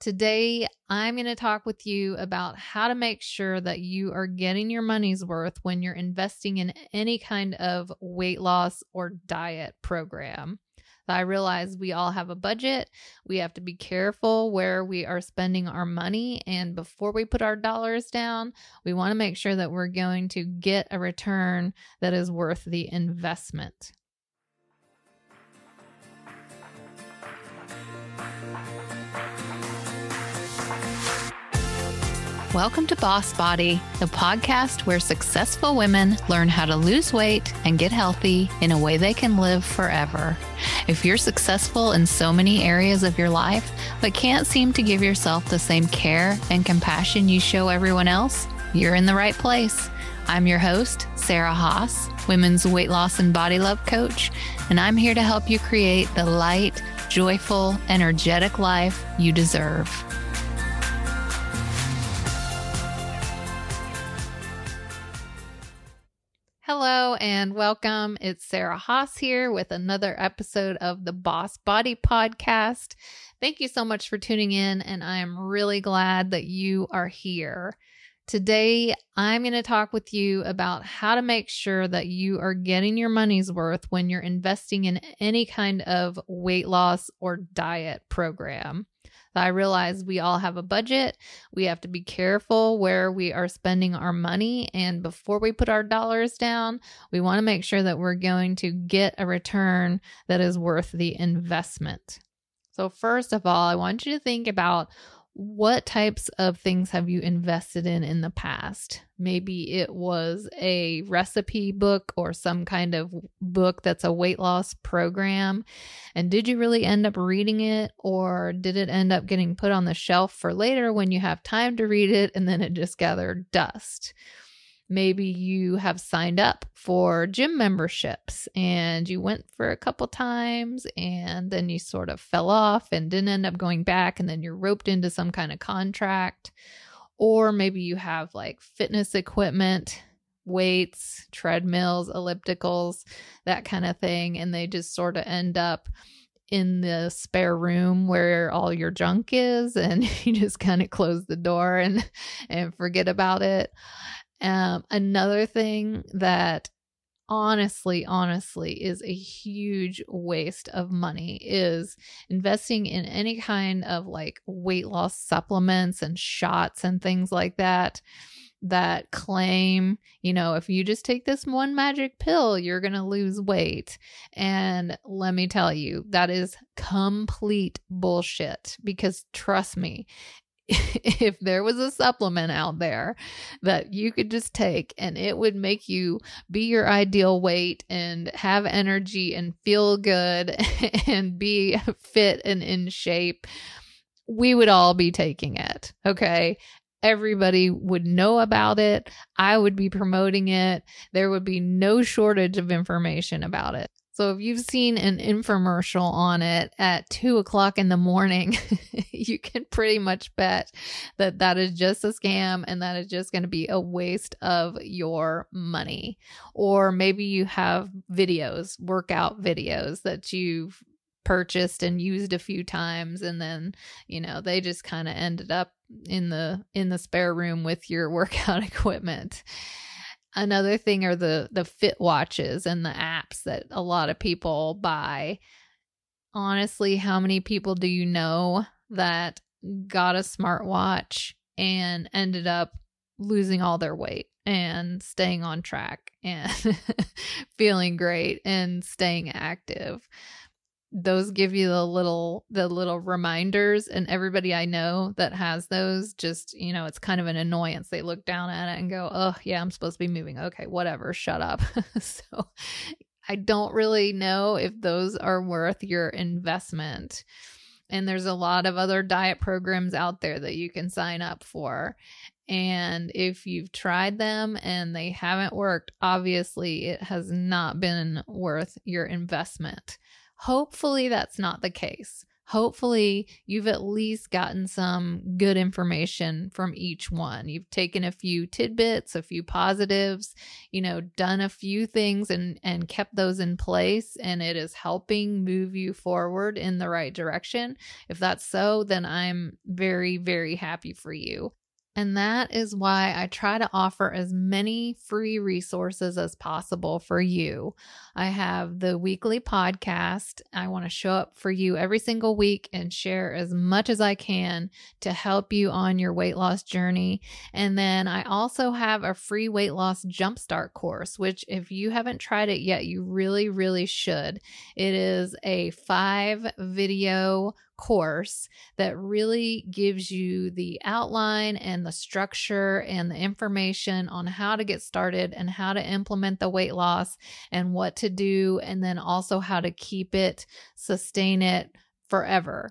Today, I'm going to talk with you about how to make sure that you are getting your money's worth when you're investing in any kind of weight loss or diet program. I realize we all have a budget. We have to be careful where we are spending our money. And before we put our dollars down, we want to make sure that we're going to get a return that is worth the investment. Welcome to Boss Body, the podcast where successful women learn how to lose weight and get healthy in a way they can live forever. If you're successful in so many areas of your life, but can't seem to give yourself the same care and compassion you show everyone else, you're in the right place. I'm your host, Sarah Haas, women's weight loss and body love coach, and I'm here to help you create the light, joyful, energetic life you deserve. And welcome. It's Sarah Haas here with another episode of the Boss Body Podcast. Thank you so much for tuning in, and I am really glad that you are here. Today, I'm going to talk with you about how to make sure that you are getting your money's worth when you're investing in any kind of weight loss or diet program. I realize we all have a budget. We have to be careful where we are spending our money. And before we put our dollars down, we want to make sure that we're going to get a return that is worth the investment. So, first of all, I want you to think about what types of things have you invested in in the past? Maybe it was a recipe book or some kind of book that's a weight loss program. And did you really end up reading it or did it end up getting put on the shelf for later when you have time to read it and then it just gathered dust? Maybe you have signed up for gym memberships and you went for a couple times and then you sort of fell off and didn't end up going back and then you're roped into some kind of contract. Or maybe you have like fitness equipment, weights, treadmills, ellipticals, that kind of thing. And they just sort of end up in the spare room where all your junk is and you just kind of close the door and and forget about it um, another thing that honestly, honestly is a huge waste of money is investing in any kind of like weight loss supplements and shots and things like that that claim, you know, if you just take this one magic pill, you're going to lose weight. And let me tell you, that is complete bullshit because trust me, if there was a supplement out there that you could just take and it would make you be your ideal weight and have energy and feel good and be fit and in shape, we would all be taking it. Okay. Everybody would know about it. I would be promoting it. There would be no shortage of information about it. So if you've seen an infomercial on it at two o'clock in the morning, you can pretty much bet that that is just a scam and that is just going to be a waste of your money. Or maybe you have videos, workout videos that you've purchased and used a few times and then you know they just kind of ended up in the in the spare room with your workout equipment Another thing are the the fit watches and the apps that a lot of people buy. Honestly, how many people do you know that got a smartwatch and ended up losing all their weight and staying on track and feeling great and staying active? Those give you the little the little reminders and everybody i know that has those just you know it's kind of an annoyance. They look down at it and go oh yeah i'm supposed to be moving. Okay whatever shut up. So i don't really know if those are worth your investment. And there's a lot of other diet programs out there that you can sign up for. And if you've tried them and they haven't worked obviously it has not been worth your investment Hopefully, that's not the case. hopefully you've at least gotten some good information from each one. You've taken a few tidbits, a few positives, you know, done a few things and and kept those in place and it is helping move you forward in the right direction. If that's so, then I'm very very happy for you. And that is why I try to offer as many free resources as possible for you. I have the weekly podcast. I want to show up for you every single week and share as much as I can to help you on your weight loss journey. And then I also have a free weight loss jumpstart course, which, if you haven't tried it yet, you really, really should. It is a five video course that really gives you the outline and the structure and the information on how to get started and how to implement the weight loss and what to do, and then also how to keep it, sustain it forever.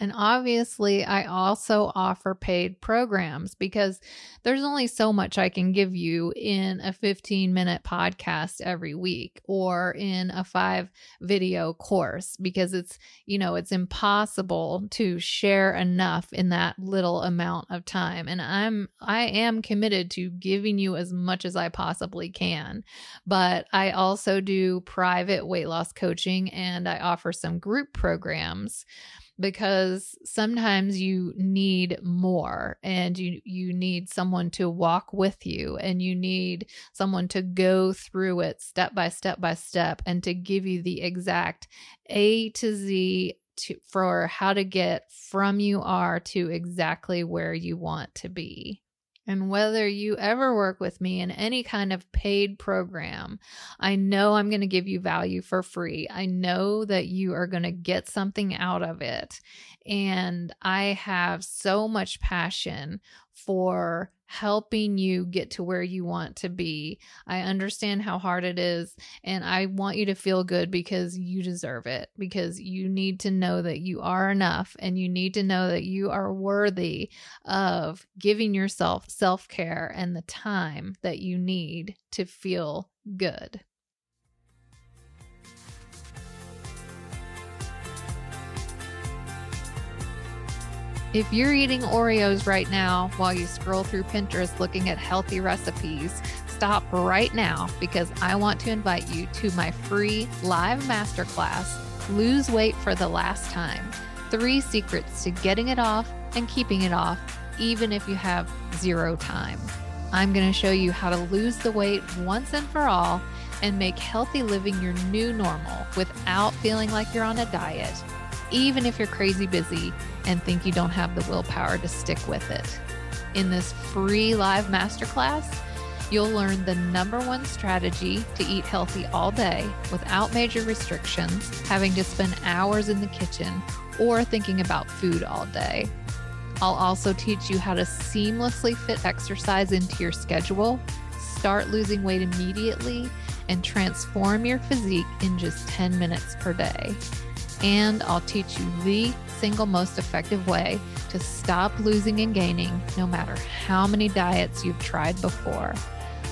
And obviously, I also offer paid programs because there's only so much I can give you in a 15 minute podcast every week or in a five video course because it's, you know, it's impossible to share enough in that little amount of time. And I'm, I am committed to giving you as much as I possibly can. But I also do private weight loss coaching and I offer some group programs because sometimes you need more and you you need someone to walk with you and you need someone to go through it step by step by step and to give you the exact A to Z to, for how to get from you are to exactly where you want to be. And whether you ever work with me in any kind of paid program, I know I'm going to give you value for free. I know that you are going to get something out of it. And I have so much passion for helping you get to where you want to be. I understand how hard it is, and I want you to feel good because you deserve it, because you need to know that you are enough and you need to know that you are worthy of giving yourself self care and the time that you need to feel good. If you're eating Oreos right now while you scroll through Pinterest looking at healthy recipes, stop right now because I want to invite you to my free live masterclass, Lose Weight for the Last Time Three Secrets to Getting It Off and Keeping It Off, even if you have zero time. I'm going to show you how to lose the weight once and for all and make healthy living your new normal without feeling like you're on a diet even if you're crazy busy and think you don't have the willpower to stick with it. In this free live masterclass, you'll learn the number one strategy to eat healthy all day without major restrictions, having to spend hours in the kitchen or thinking about food all day. I'll also teach you how to seamlessly fit exercise into your schedule, start losing weight immediately, and transform your physique in just 10 minutes per day and I'll teach you the single most effective way to stop losing and gaining no matter how many diets you've tried before.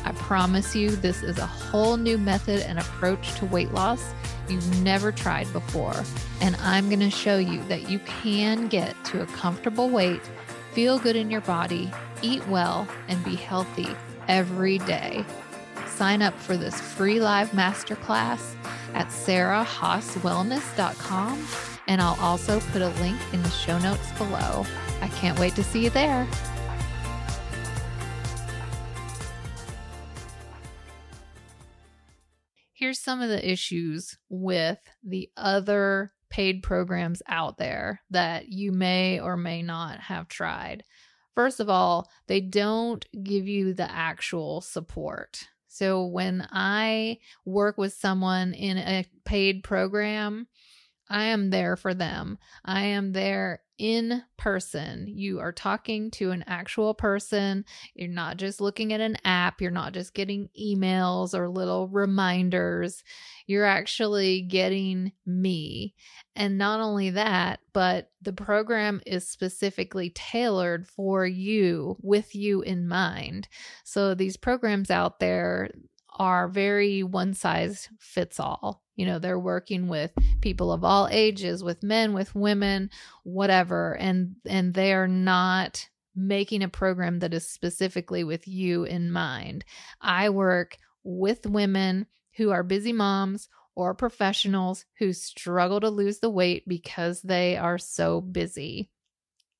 I promise you, this is a whole new method and approach to weight loss you've never tried before. And I'm going to show you that you can get to a comfortable weight, feel good in your body, eat well, and be healthy every day. Sign up for this free live masterclass at sarahhaaswellness.com. And I'll also put a link in the show notes below. I can't wait to see you there. Here's some of the issues with the other paid programs out there that you may or may not have tried. First of all, they don't give you the actual support. So when I work with someone in a paid program, I am there for them. I am there in person. You are talking to an actual person. You're not just looking at an app. You're not just getting emails or little reminders. You're actually getting me. And not only that, but the program is specifically tailored for you with you in mind. So these programs out there are very one size fits all. You know, they're working with people of all ages, with men, with women, whatever, and and they are not making a program that is specifically with you in mind. I work with women who are busy moms or professionals who struggle to lose the weight because they are so busy.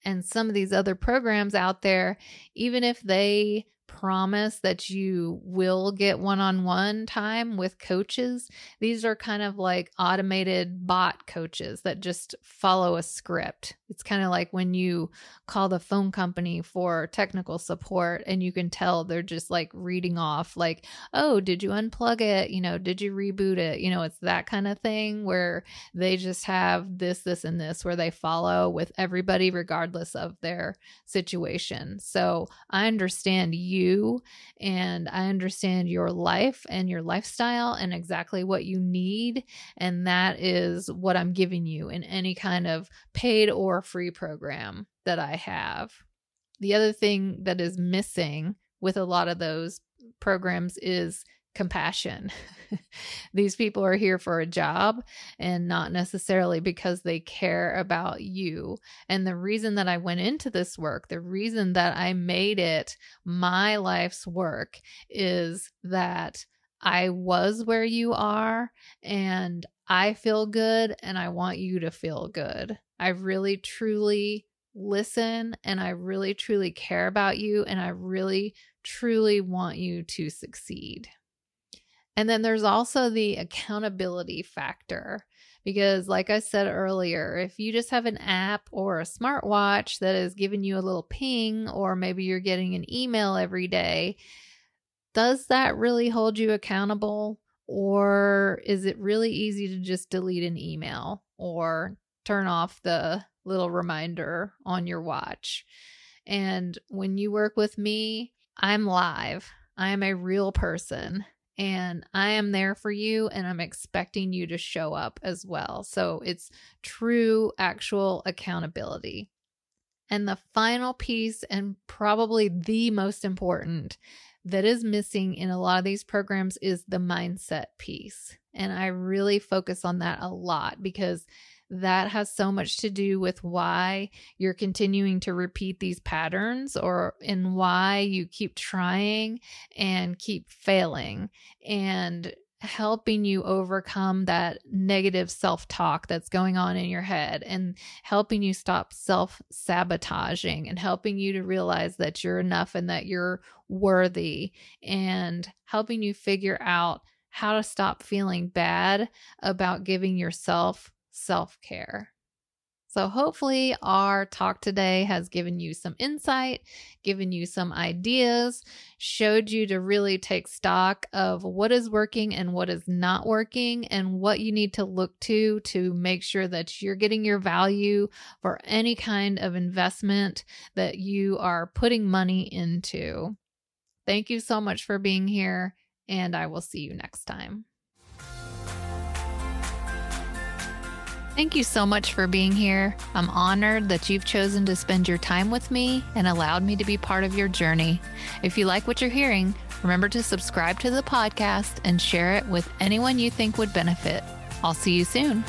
And some of these other programs out there, even if they promise that you will get one on one time with coaches. These are kind of like automated bot coaches that just follow a script. It's kind of like when you call the phone company for technical support and you can tell they're just like reading off, like, oh, did you unplug it? You know, did you reboot it? You know, it's that kind of thing where they just have this, this, and this, where they follow with everybody regardless of their situation. So I understand you you and I understand your life and your lifestyle and exactly what you need. And that is what I'm giving you in any kind of paid or free program that I have. The other thing that is missing with a lot of those programs is compassion. These people are here for a job and not necessarily because they care about you. And the reason that I went into this work, the reason that I made it my life's work is that I was where you are and I feel good and I want you to feel good. I really truly listen and I really truly care about you and I really truly want you to succeed. And then there's also the accountability factor. Because, like I said earlier, if you just have an app or a smartwatch that is giving you a little ping, or maybe you're getting an email every day, does that really hold you accountable? Or is it really easy to just delete an email or turn off the little reminder on your watch? And when you work with me, I'm live. I am a real person and I am there for you and I'm expecting you to show up as well. So it's true, actual accountability. And the final piece, and probably the most important that is missing in a lot of these programs, is the mindset piece. And I really focus on that a lot because that has so much to do with why you're continuing to repeat these patterns or in why you keep trying and keep failing and helping you overcome that negative self talk that's going on in your head and helping you stop self sabotaging and helping you to realize that you're enough and that you're worthy and helping you figure out how to stop feeling bad about giving yourself self care. So, hopefully, our talk today has given you some insight, given you some ideas, showed you to really take stock of what is working and what is not working, and what you need to look to to make sure that you're getting your value for any kind of investment that you are putting money into. Thank you so much for being here, and I will see you next time. Thank you so much for being here. I'm honored that you've chosen to spend your time with me and allowed me to be part of your journey. If you like what you're hearing, remember to subscribe to the podcast and share it with anyone you think would benefit. I'll see you soon.